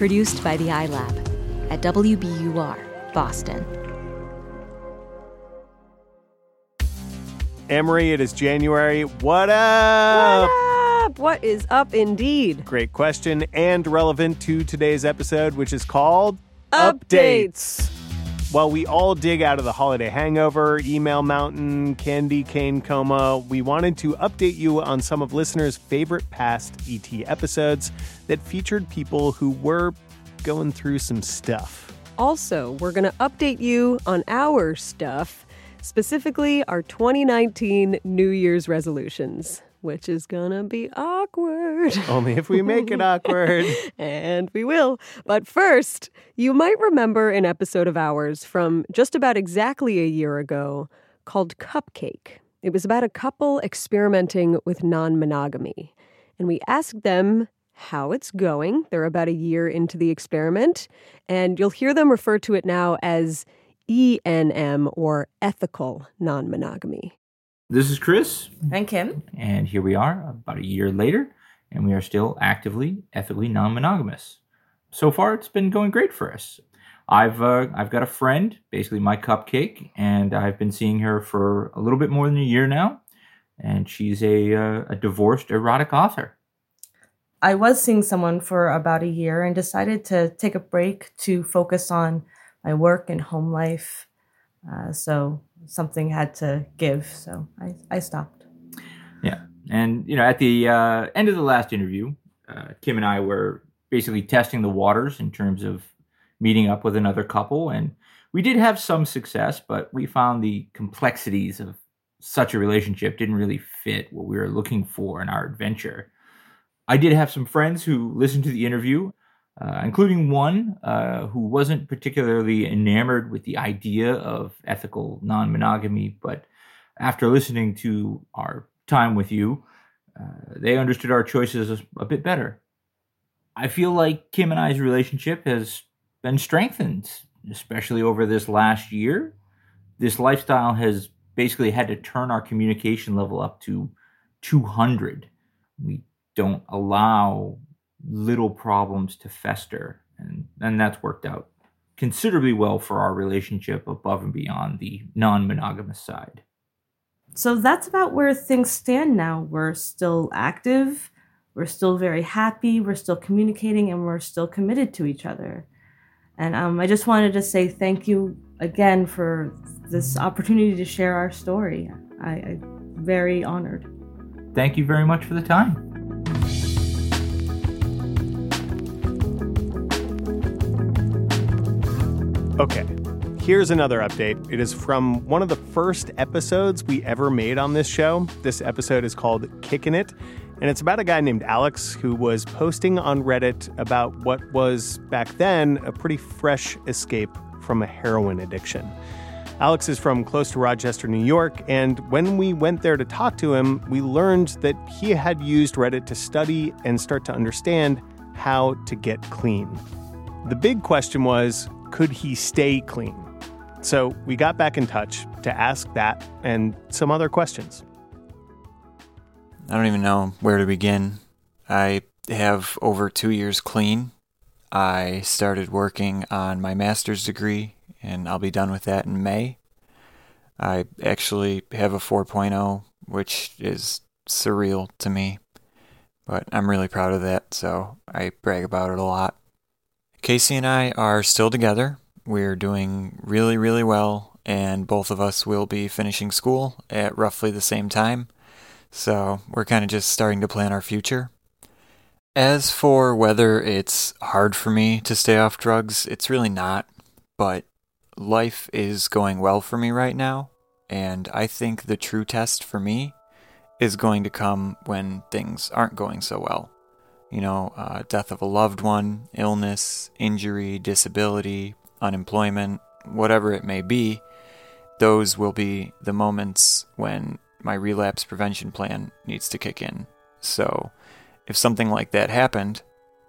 Produced by the iLab at WBUR, Boston. Amory, it is January. What up? What up? What is up indeed? Great question and relevant to today's episode, which is called Updates. While we all dig out of the holiday hangover, email mountain, candy cane coma, we wanted to update you on some of listeners' favorite past ET episodes that featured people who were going through some stuff. Also, we're going to update you on our stuff, specifically our 2019 New Year's resolutions, which is to be awkward. Only if we make it awkward. and we will. But first, you might remember an episode of ours from just about exactly a year ago called Cupcake. It was about a couple experimenting with non monogamy. And we asked them how it's going. They're about a year into the experiment. And you'll hear them refer to it now as ENM or ethical non monogamy. This is Chris, And Kim. and here we are about a year later, and we are still actively, ethically non monogamous. So far, it's been going great for us. I've uh, I've got a friend, basically my cupcake, and I've been seeing her for a little bit more than a year now, and she's a uh, a divorced erotic author. I was seeing someone for about a year and decided to take a break to focus on my work and home life. Uh, so something had to give, so I, I stopped. Yeah, and you know, at the uh, end of the last interview, uh, Kim and I were basically testing the waters in terms of meeting up with another couple, and we did have some success, but we found the complexities of such a relationship didn't really fit what we were looking for in our adventure. I did have some friends who listened to the interview, uh, including one uh, who wasn't particularly enamored with the idea of ethical non monogamy, but after listening to our time with you, uh, they understood our choices a, a bit better. I feel like Kim and I's relationship has been strengthened, especially over this last year. This lifestyle has basically had to turn our communication level up to 200. We don't allow little problems to fester, and, and that's worked out considerably well for our relationship above and beyond the non monogamous side. So that's about where things stand now. We're still active, we're still very happy, we're still communicating, and we're still committed to each other. And um, I just wanted to say thank you again for this opportunity to share our story. I, I'm very honored. Thank you very much for the time. Okay, here's another update. It is from one of the first episodes we ever made on this show. This episode is called Kickin' It, and it's about a guy named Alex who was posting on Reddit about what was back then a pretty fresh escape from a heroin addiction. Alex is from close to Rochester, New York, and when we went there to talk to him, we learned that he had used Reddit to study and start to understand how to get clean. The big question was could he stay clean? So we got back in touch to ask that and some other questions. I don't even know where to begin. I have over two years clean. I started working on my master's degree, and I'll be done with that in May. I actually have a 4.0, which is surreal to me, but I'm really proud of that, so I brag about it a lot. Casey and I are still together. We're doing really, really well, and both of us will be finishing school at roughly the same time. So we're kind of just starting to plan our future. As for whether it's hard for me to stay off drugs, it's really not. But life is going well for me right now, and I think the true test for me is going to come when things aren't going so well you know, uh, death of a loved one, illness, injury, disability, unemployment, whatever it may be, those will be the moments when my relapse prevention plan needs to kick in. So, if something like that happened,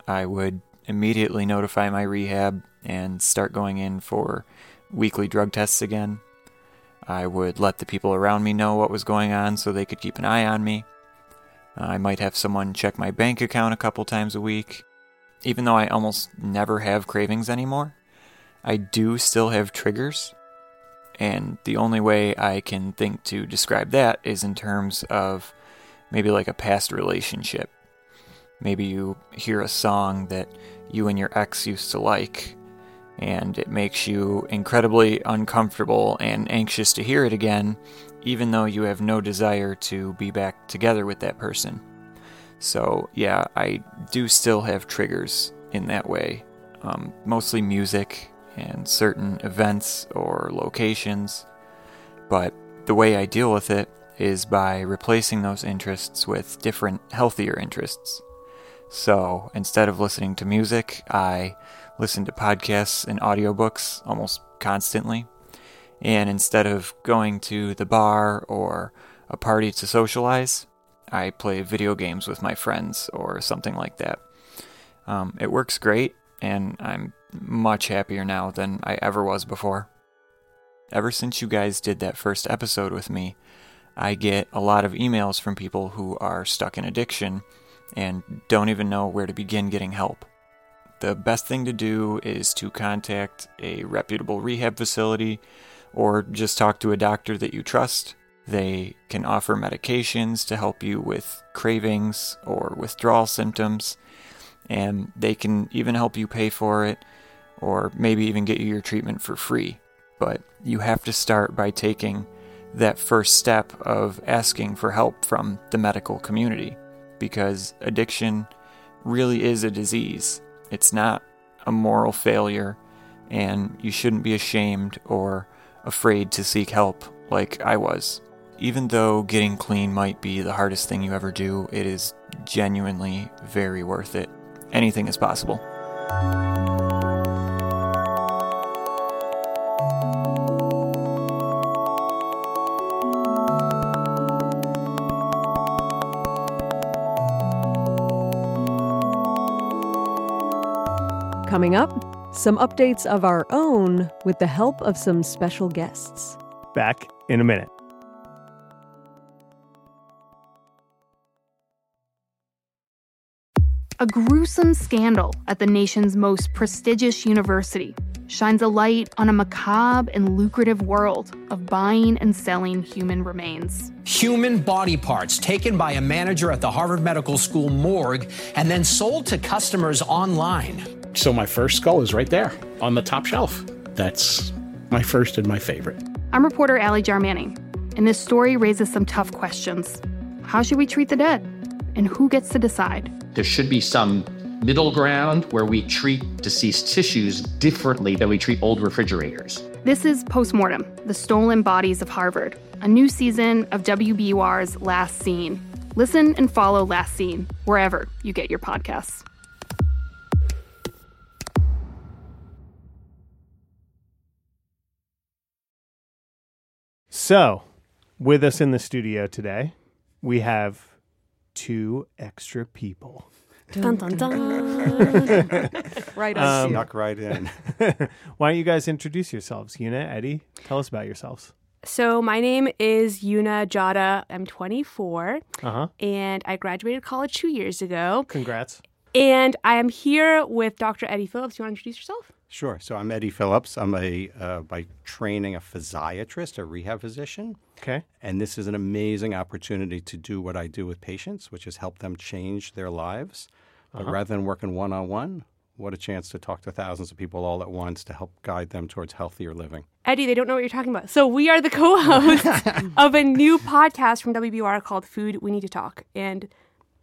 I would immediately notify my rehab and start going in for weekly drug tests again. I would let the people around me know what was going on so they could keep an eye on me. I might have someone check my bank account a couple times a week. even though I almost never have cravings anymore, I do still have triggers. And the only way I can think to describe that is in terms of maybe like a past relationship. Maybe you hear a song that you and your ex used to like, and it makes you incredibly uncomfortable and anxious to hear it again, even though you have no desire to be back together with that person. So, yeah, I do still have triggers in that way. Um, mostly music and certain events or locations. But the way I deal with it is by replacing those interests with different, healthier interests. So instead of listening to music, I listen to podcasts and audiobooks almost constantly. And instead of going to the bar or a party to socialize, I play video games with my friends or something like that. Um, it works great, and I'm much happier now than I ever was before. Ever since you guys did that first episode with me, I get a lot of emails from people who are stuck in addiction and don't even know where to begin getting help. The best thing to do is to contact a reputable rehab facility or just talk to a doctor that you trust. They can offer medications to help you with cravings or withdrawal symptoms, and they can even help you pay for it or maybe even get you your treatment for free. But you have to start by taking that first step of asking for help from the medical community because addiction really is a disease. It's not a moral failure, and you shouldn't be ashamed or afraid to seek help like I was. Even though getting clean might be the hardest thing you ever do, it is genuinely very worth it. Anything is possible. Coming up, some updates of our own with the help of some special guests. Back in a minute. A gruesome scandal at the nation's most prestigious university shines a light on a macabre and lucrative world of buying and selling human remains. Human body parts taken by a manager at the Harvard Medical School morgue and then sold to customers online. So my first skull is right there on the top shelf. That's my first and my favorite. I'm reporter Ally Jarmanning, and this story raises some tough questions. How should we treat the dead? And who gets to decide? There should be some middle ground where we treat deceased tissues differently than we treat old refrigerators. This is Postmortem, the stolen bodies of Harvard, a new season of WBUR's Last Seen. Listen and follow Last Seen wherever you get your podcasts. So, with us in the studio today, we have two extra people. Dun, dun, dun. right on. Um, Snuck right in. Why don't you guys introduce yourselves? Juna, Eddie, tell us about yourselves. So my name is Juna Gjata. I'm 24, Uh huh. and I graduated college two years ago. Congrats. And I am here with Dr. Eddie Phillips. You want to introduce yourself? Sure. So I'm Eddie Phillips. I'm a uh, by training a physiatrist, a rehab physician, Okay. and this is an amazing opportunity to do what I do with patients, which is help them change their lives. But Uh-huh. rather than working one on one, what a chance to talk to thousands of people all at once to help guide them towards healthier living. Eddie, they don't know what you're talking about. So we are the co-hosts of a new podcast from WBUR called Food We Need to Talk, and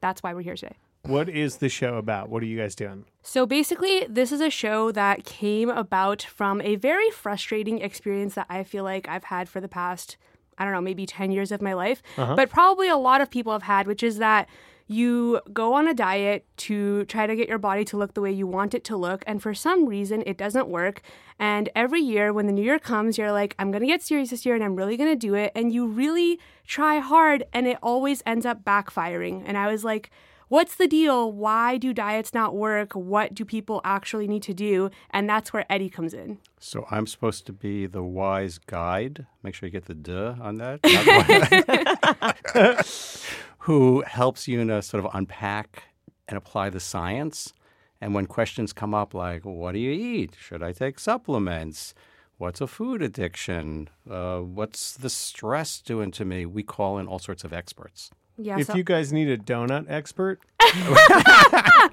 that's why we're here today. What is the show about? What are you guys doing? So basically, this is a show that came about from a very frustrating experience that I feel like I've had for the past, I don't know, maybe 10 years of my life, uh-huh. but probably a lot of people have had, which is that you go on a diet to try to get your body to look the way you want it to look, and for some reason, it doesn't work. And every year, when the new year comes, you're like, I'm gonna get serious this year and I'm really gonna do it. And you really try hard, and it always ends up backfiring. And I was like, what's the deal? Why do diets not work? What do people actually need to do? And that's where Eddie comes in. So I'm supposed to be the wise guide. Make sure you get the duh on that. Who helps you to sort of unpack and apply the science And when questions come up like, what do you eat? Should I take supplements? What's a food addiction? Uh, what's the stress doing to me? We call in all sorts of experts. Yeah, if so- you guys need a donut expert,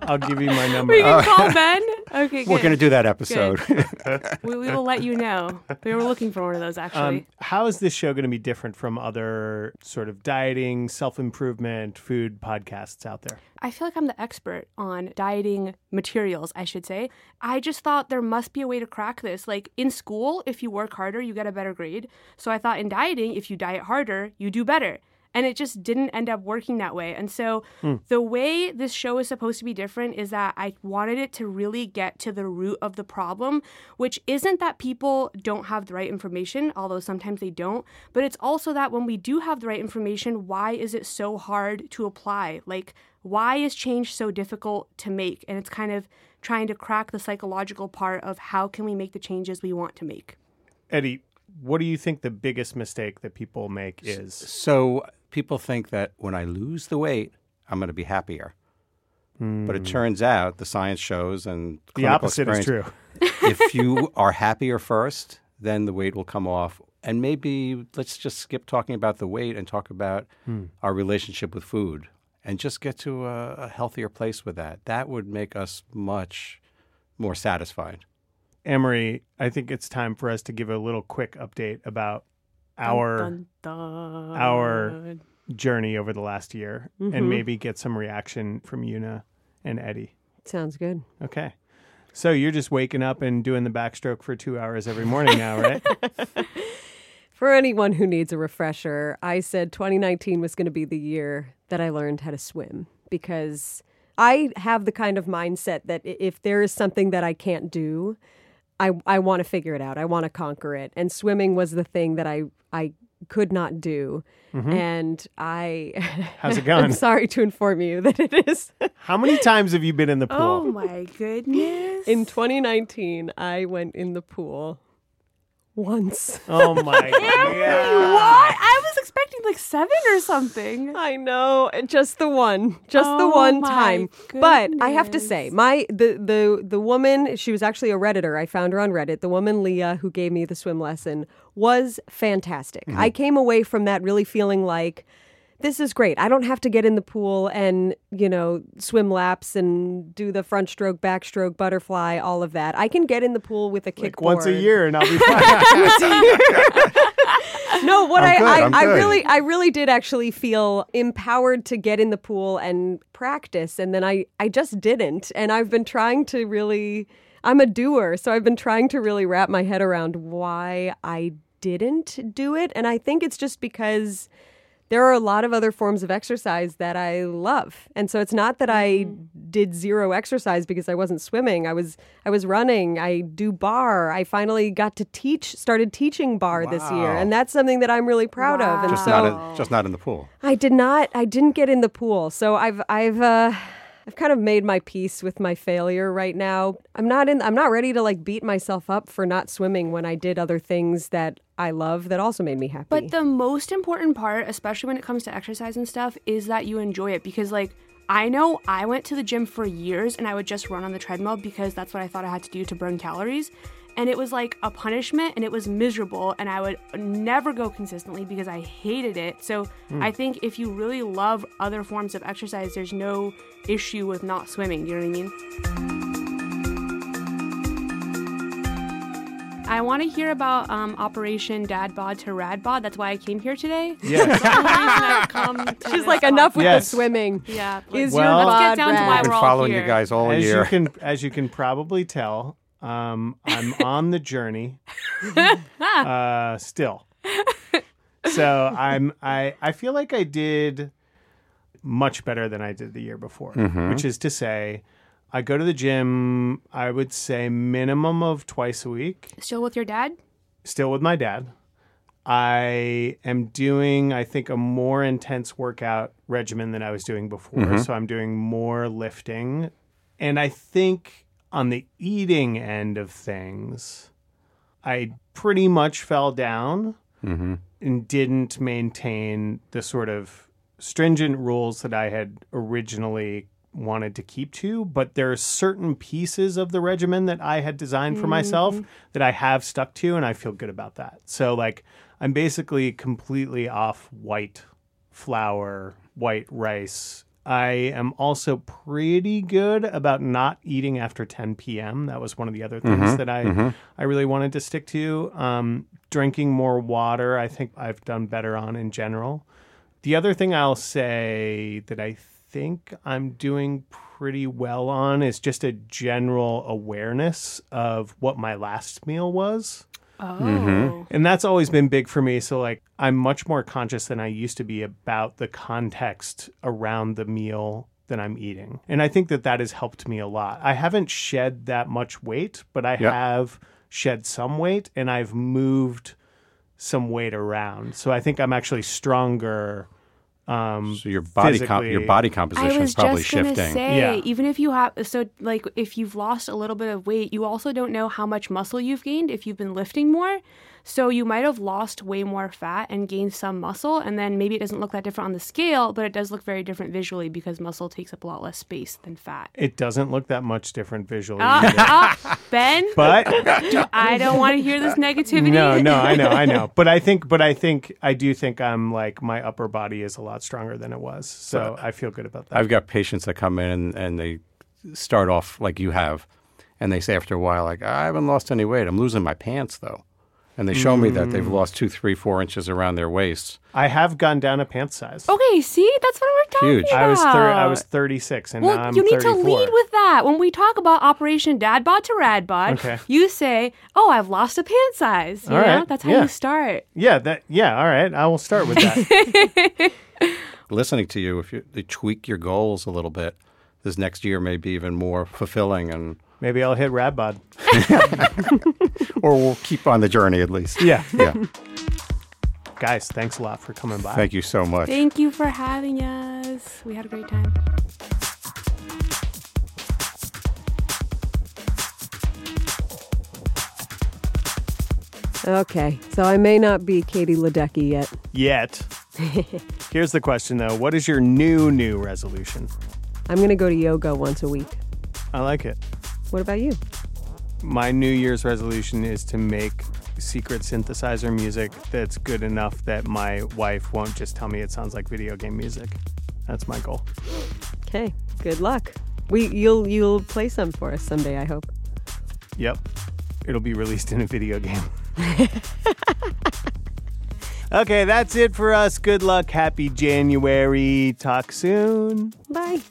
I'll give you my number. We can call Ben. Okay, We're going to do that episode. we, we will let you know. We were looking for one of those actually. Um, how is this show going to be different from other sort of dieting, self improvement, food podcasts out there? I feel like I'm the expert on dieting materials, I should say. I just thought there must be a way to crack this. Like in school, if you work harder, you get a better grade. So I thought in dieting, if you diet harder, you do better. And it just didn't end up working that way. And so Hmm. the way this show is supposed to be different is that I wanted it to really get to the root of the problem, which isn't that people don't have the right information, although sometimes they don't, but it's also that when we do have the right information, why is it so hard to apply? Like, why is change so difficult to make? And it's kind of trying to crack the psychological part of how can we make the changes we want to make. Eddie, what do you think the biggest mistake that people make is? So people think that when I lose the weight, I'm going to be happier. But it Hmm. turns out the science shows and The opposite is true. if you are happier first, then the weight will come off. And maybe let's just skip talking about the weight and talk about Hmm. our relationship with food and just get to a, a healthier place with that. That would make us much more satisfied. Amory, I think it's time for us to give a little quick update about our Dun, dun, dun. our journey over the last year Mhm. and maybe get some reaction from Juna and Eddie. Sounds good. Okay. So you're just waking up and doing the backstroke for two hours every morning now, right? For anyone who needs a refresher, I said 2019 was going to be the year that I learned how to swim because I have the kind of mindset that if there is something that I can't do, I I want to figure it out. I want to conquer it. And swimming was the thing that I I could not do. Mhm. And I How's it going? I'm sorry to inform you that it is. How many times have you been in the pool? Oh my goodness. In 2019, I went in the pool once. Oh my god. What? I was expecting like seven or something. I know, just the one, just the one my time. But I have to say, my the the the woman, she was actually a redditor. I found her on Reddit. The woman Leah who gave me the swim lesson was fantastic. Mm-hmm. I came away from that really feeling like this is great. I don't have to get in the pool and, you know, swim laps and do the front stroke, backstroke, butterfly, all of that. I can get in the pool with a kickboard. Like once a year and I'll be fine. No, what I'm I good, I, I'm I really I really did actually feel empowered to get in the pool and practice and then I I just didn't. And I've been trying to really I'm a doer so I've been trying to really wrap my head around why I didn't do it. And I think it's just because there are a lot of other forms of exercise that I love. And so it's not that I did zero exercise because I wasn't swimming. I was I was running. I do barre. I finally got to teach started teaching barre this year. And that's something that I'm really proud of. And Just so not in, just not in the pool. I did not I didn't get in the pool. So I've I've uh I've kind of made my peace with my failure right now. I'm not in I'm not ready to like beat myself up for not swimming when I did other things that I love that also made me happy. But the most important part, especially when it comes to exercise and stuff, is that you enjoy it because, like, I know I went to the gym for years and I would just run on the treadmill because that's what I thought I had to do to burn calories. And it was like a punishment and it was miserable. And I would never go consistently because I hated it. So Hmm. I think if you really love other forms of exercise, there's no issue with not swimming. You know what I mean? I want to hear about um, Operation Dad Bod to Rad Bod. That's why I came here today. Yes. That's the only reason I've come to She's like enough with Yes. the swimming. Yeah. Is Well- your Let's get bod down to why I've been we're all following here. you guys all as year. you can as you can probably tell, um, I'm on the journey uh, still. So I'm I I feel like I did much better than I did the year before, Mhm. which is to say, I go to the gym. I would say minimum of twice a week. Still with your dad? Still with my dad. I am doing, I think, a more intense workout regimen than I was doing before. Mhm. So I'm doing more lifting. And I think on the eating end of things, I pretty much fell down Mhm. and didn't maintain the sort of stringent rules that I had originally wanted to keep to, but there are certain pieces of the regimen that I had designed for myself that I have stuck to, and I feel good about that. So, like, I'm basically completely off white flour, white rice. I am also pretty good about not eating after 10 p.m. That was one of the other things that I I really wanted to stick to. Um, drinking more water, I think I've done better on in general. The other thing I'll say that I think I'm doing pretty well on is just a general awareness of what my last meal was. Oh. And that's always been big for me. So, like, I'm much more conscious than I used to be about the context around the meal that I'm eating. And I think that that has helped me a lot. I haven't shed that much weight, but I Yep. have shed some weight and I've moved some weight around. So I think I'm actually stronger. Um, So your body comp- your physically. body I composition was is probably just shifting. say, Yeah. even if you have, so like if you've lost a little bit of weight, you also don't know how much muscle you've gained if you've been lifting more. So you might have lost way more fat and gained some muscle, and then maybe it doesn't look that different on the scale, but it does look very different visually because muscle takes up a lot less space than fat. It doesn't look that much different visually. Either. ah, ben, but I don't want to hear this negativity. No, no, I know, I know. But I think, but I think, I do think I'm like my upper body is a lot stronger than it was. So I feel good about that. I've got patients that come in and, and they start off like you have, and they say after a while, like, I haven't lost any weight. I'm losing my pants though. And they show me that they've hmm. lost two, three, four inches around their waist. I have gone down a pant size. Okay, see, that's what we're talking Huge. about. I was thir- I was 36 and well, now I'm you need 34. to lead with that. When we talk about Operation Dad Bod to Rad Bod, Okay. you say, "Oh, I've lost a pant size." You All know, right, that's how yeah. you start. Yeah, that yeah, all right. I will start with that. Listening to you, if you, you tweak your goals a little bit, this next year may be even more fulfilling, and Maybe I'll hit Radbod. or we'll keep on the journey at least. Yeah. yeah. Guys, thanks a lot for coming by. Thank you so much. Thank you for having us. We had a great time. Okay, so I may not be Katie Ledecky yet. Yet. Here's the question though. What is your new new resolution? I'm going to go to yoga once a week. I like it. What about you? My New Year's resolution is to make secret synthesizer music that's good enough that my wife won't just tell me it sounds like video game music. That's my goal. Okay, good luck. We you'll you'll play some for us someday, I hope. Yep. It'll be released in a video game. okay, that's it for us. Good luck. Happy January. Talk soon. Bye.